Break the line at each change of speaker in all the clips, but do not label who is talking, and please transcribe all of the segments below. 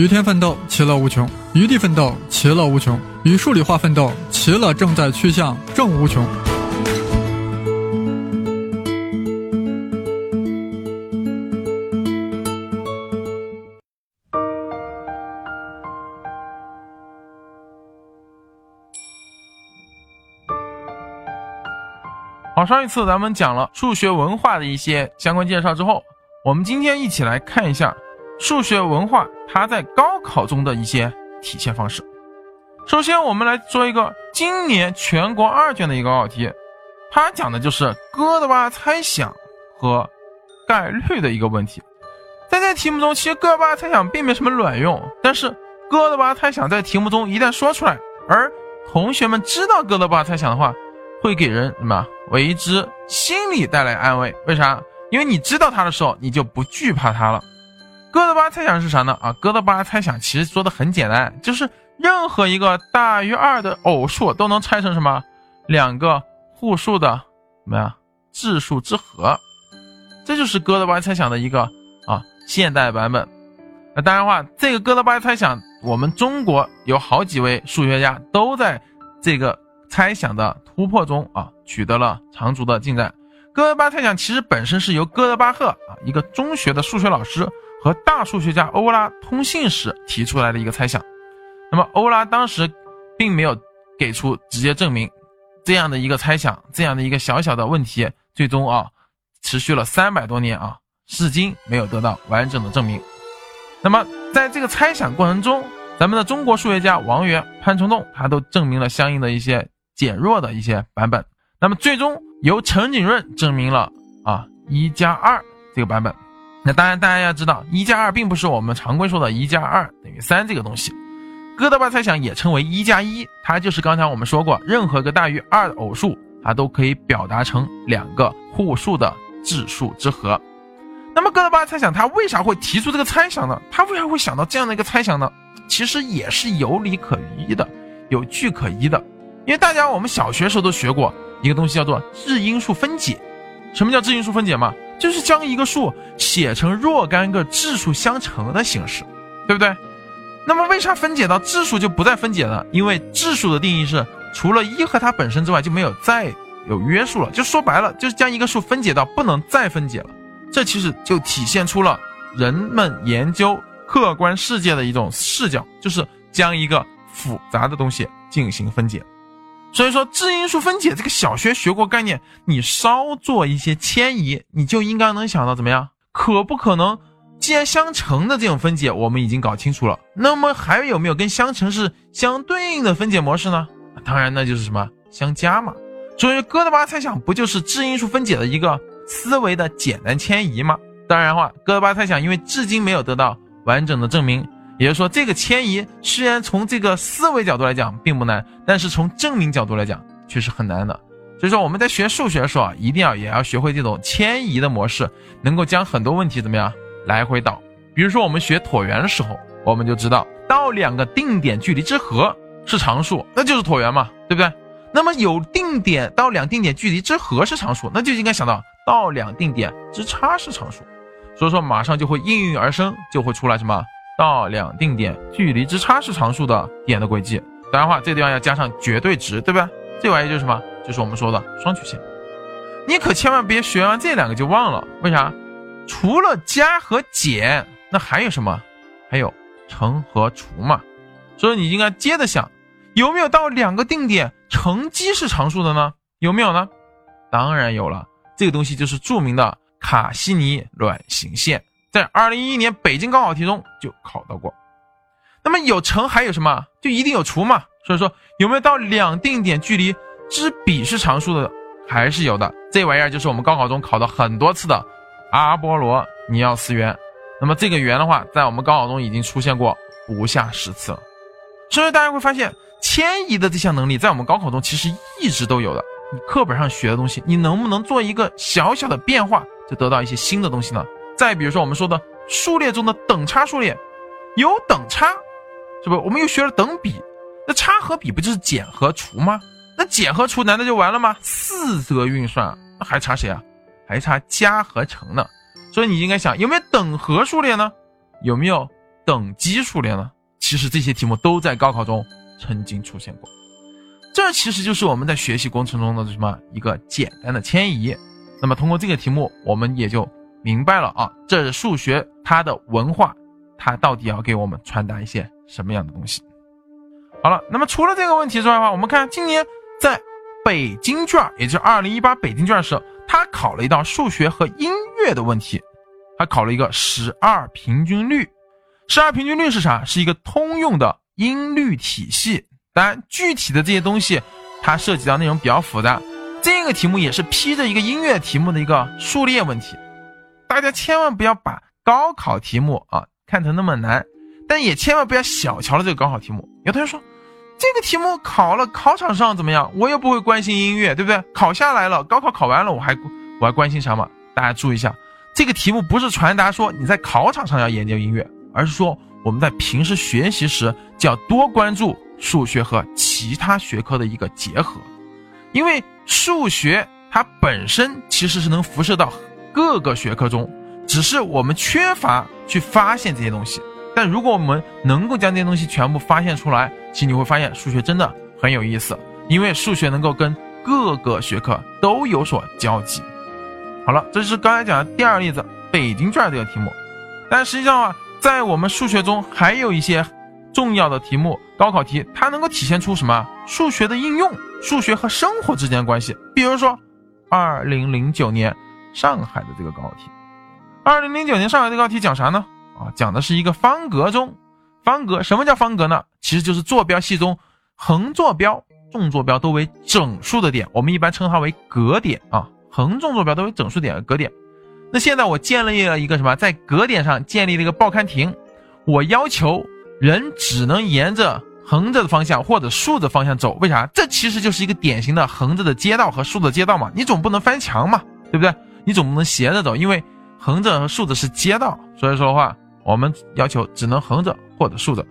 与天奋斗，其乐无穷；与地奋斗，其乐无穷；与数理化奋斗，其乐正在趋向正无穷。
好，上一次咱们讲了数学文化的一些相关介绍之后，我们今天一起来看一下数学文化它在高考中的一些体现方式。首先，我们来做一个今年全国二卷的一个高考题，它讲的就是哥德巴猜想和概率的一个问题。在这题目中，其实哥德巴猜想并没什么卵用，但是哥德巴猜想在题目中一旦说出来，而同学们知道哥德巴猜想的话，会给人什么？为之心理带来安慰，为啥？因为你知道它的时候，你就不惧怕它了。哥德巴猜想是啥呢？啊，哥德巴猜想其实说的很简单，就是任何一个大于二的偶数都能拆成什么？两个互数的什么呀？质数之和。这就是哥德巴猜想的一个啊现代版本。那当然话，这个哥德巴猜想，我们中国有好几位数学家都在这个。猜想的突破中啊，取得了长足的进展。哥德巴猜想其实本身是由哥德巴赫啊，一个中学的数学老师和大数学家欧拉通信时提出来的一个猜想。那么欧拉当时并没有给出直接证明这样的一个猜想，这样的一个小小的问题，最终啊持续了三百多年啊，至今没有得到完整的证明。那么在这个猜想过程中，咱们的中国数学家王源、潘承栋他都证明了相应的一些。减弱的一些版本，那么最终由陈景润证明了啊一加二这个版本。那当然，大家要知道一加二并不是我们常规说的一加二等于三这个东西。哥德巴猜想也称为一加一，它就是刚才我们说过，任何一个大于二的偶数，它都可以表达成两个互数的质数之和。那么哥德巴猜想他为啥会提出这个猜想呢？他为啥会想到这样的一个猜想呢？其实也是有理可依的，有据可依的。因为大家我们小学时候都学过一个东西叫做质因数分解，什么叫质因数分解嘛？就是将一个数写成若干个质数相乘的形式，对不对？那么为啥分解到质数就不再分解呢？因为质数的定义是除了一和它本身之外就没有再有约束了，就说白了就是将一个数分解到不能再分解了。这其实就体现出了人们研究客观世界的一种视角，就是将一个复杂的东西进行分解。所以说，质因数分解这个小学学过概念，你稍做一些迁移，你就应该能想到怎么样？可不可能？既然相乘的这种分解我们已经搞清楚了，那么还有没有跟相乘是相对应的分解模式呢？当然，那就是什么相加嘛。所以哥德巴猜想不就是质因数分解的一个思维的简单迁移吗？当然的话，哥德巴猜想因为至今没有得到完整的证明。也就是说，这个迁移虽然从这个思维角度来讲并不难，但是从证明角度来讲却是很难的。所以说，我们在学数学的时候啊，一定要也要学会这种迁移的模式，能够将很多问题怎么样来回倒。比如说，我们学椭圆的时候，我们就知道到两个定点距离之和是常数，那就是椭圆嘛，对不对？那么有定点到两定点距离之和是常数，那就应该想到到两定点之差是常数。所以说，马上就会应运而生，就会出来什么？到两定点距离之差是常数的点的轨迹，当然话，这地方要加上绝对值，对吧？这玩意就是什么？就是我们说的双曲线。你可千万别学完这两个就忘了，为啥？除了加和减，那还有什么？还有乘和除嘛。所以你应该接着想，有没有到两个定点乘积是常数的呢？有没有呢？当然有了，这个东西就是著名的卡西尼卵形线。在二零一一年北京高考题中就考到过，那么有乘还有什么？就一定有除嘛。所以说有没有到两定点距离之比是常数的？还是有的。这玩意儿就是我们高考中考的很多次的阿波罗尼奥斯圆。那么这个圆的话，在我们高考中已经出现过不下十次了。所以大家会发现，迁移的这项能力在我们高考中其实一直都有的。你课本上学的东西，你能不能做一个小小的变化，就得到一些新的东西呢？再比如说，我们说的数列中的等差数列，有等差，是不？我们又学了等比，那差和比不就是减和除吗？那减和除难道就完了吗？四则运算，那还差谁啊？还差加和乘呢。所以你应该想，有没有等和数列呢？有没有等积数列呢？其实这些题目都在高考中曾经出现过。这其实就是我们在学习过程中的什么一个简单的迁移。那么通过这个题目，我们也就明白了啊，这是数学它的文化，它到底要给我们传达一些什么样的东西。好了，那么除了这个问题之外的话，我们看今年在北京卷，也就是二零一八北京卷的时候，它考了一道数学和音乐的问题，它考了一个十二平均律。十二平均律是啥？是一个通用的音律体系。当然，具体的这些东西，它涉及到内容比较复杂。这个题目也是披着一个音乐题目的一个数列问题。大家千万不要把高考题目啊看成那么难，但也千万不要小瞧了这个高考题目。有同学说。这个题目考了，考场上怎么样？我又不会关心音乐，对不对？考下来了，高考考完了，我还我还关心啥嘛？大家注意一下，这个题目不是传达说你在考场上要研究音乐，而是说我们在平时学习时就要多关注数学和其他学科的一个结合，因为数学它本身其实是能辐射到各个学科中，只是我们缺乏去发现这些东西。但如果我们能够将这些东西全部发现出来，其实你会发现数学真的很有意思，因为数学能够跟各个学科都有所交集。好了，这是刚才讲的第二例子，北京卷这个题目。但实际上啊，在我们数学中还有一些重要的题目，高考题它能够体现出什么？数学的应用，数学和生活之间的关系。比如说，二零零九年上海的这个高考题，二零零九年上海的高考题讲啥呢？啊，讲的是一个方格中，方格什么叫方格呢？其实就是坐标系中横坐标、纵坐标都为整数的点，我们一般称它为格点啊。横纵坐标都为整数点的，格点。那现在我建立了一个什么，在格点上建立了一个报刊亭，我要求人只能沿着横着的方向或者竖着方向走，为啥？这其实就是一个典型的横着的街道和竖着街道嘛，你总不能翻墙嘛，对不对？你总不能斜着走，因为横着和竖着是街道，所以说的话。我们要求只能横着或者竖着，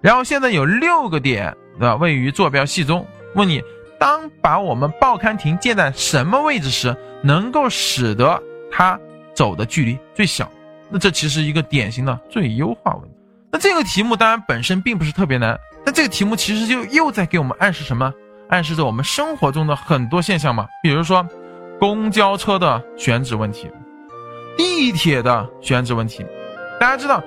然后现在有六个点，对吧？位于坐标系中。问你，当把我们报刊亭建在什么位置时，能够使得它走的距离最小？那这其实一个典型的最优化问题。那这个题目当然本身并不是特别难，但这个题目其实就又在给我们暗示什么？暗示着我们生活中的很多现象嘛。比如说，公交车的选址问题，地铁的选址问题。大家知道，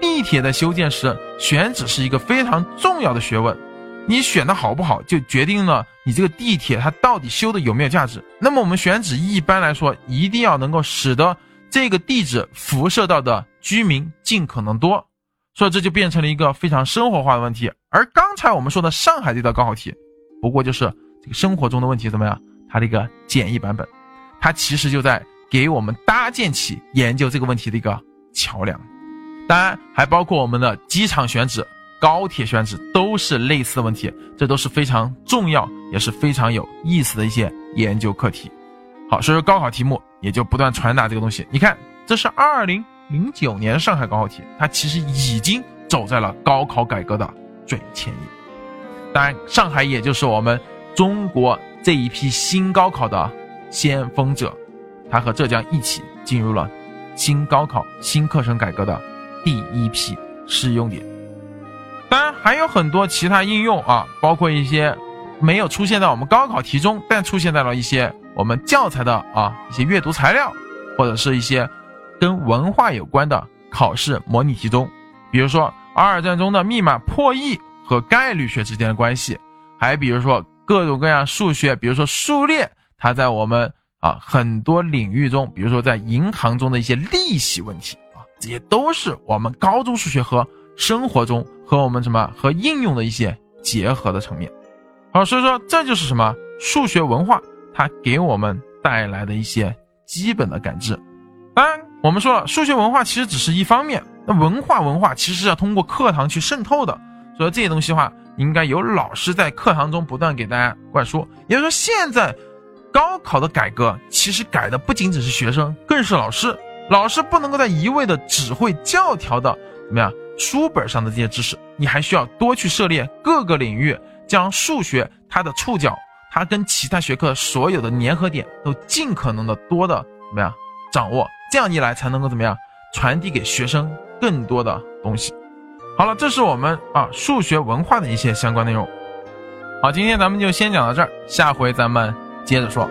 地铁的修建时选址是一个非常重要的学问。你选的好不好，就决定了你这个地铁它到底修的有没有价值。那么我们选址一般来说，一定要能够使得这个地址辐射到的居民尽可能多。所以这就变成了一个非常生活化的问题。而刚才我们说的上海这道高考题，不过就是这个生活中的问题怎么样？它的一个简易版本，它其实就在给我们搭建起研究这个问题的一个桥梁。当然，还包括我们的机场选址、高铁选址，都是类似的问题。这都是非常重要，也是非常有意思的一些研究课题。好，所以说高考题目也就不断传达这个东西。你看，这是二零零九年上海高考题，它其实已经走在了高考改革的最前沿。当然，上海也就是我们中国这一批新高考的先锋者，他和浙江一起进入了新高考、新课程改革的。第一批适用点，当然还有很多其他应用啊，包括一些没有出现在我们高考题中，但出现在了一些我们教材的啊一些阅读材料，或者是一些跟文化有关的考试模拟题中。比如说二战中的密码破译和概率学之间的关系，还比如说各种各样数学，比如说数列，它在我们啊很多领域中，比如说在银行中的一些利息问题啊。这些都是我们高中数学和生活中和我们什么和应用的一些结合的层面。好，所以说这就是什么数学文化它给我们带来的一些基本的感知。当然，我们说了，数学文化其实只是一方面，那文化文化其实是要通过课堂去渗透的。所以这些东西的话，应该有老师在课堂中不断给大家灌输。也就是说，现在高考的改革其实改的不仅仅是学生，更是老师。老师不能够再一味的只会教条的怎么样书本上的这些知识，你还需要多去涉猎各个领域，将数学它的触角，它跟其他学科所有的粘合点都尽可能的多的怎么样掌握，这样一来才能够怎么样传递给学生更多的东西。好了，这是我们啊数学文化的一些相关内容。好，今天咱们就先讲到这儿，下回咱们接着说。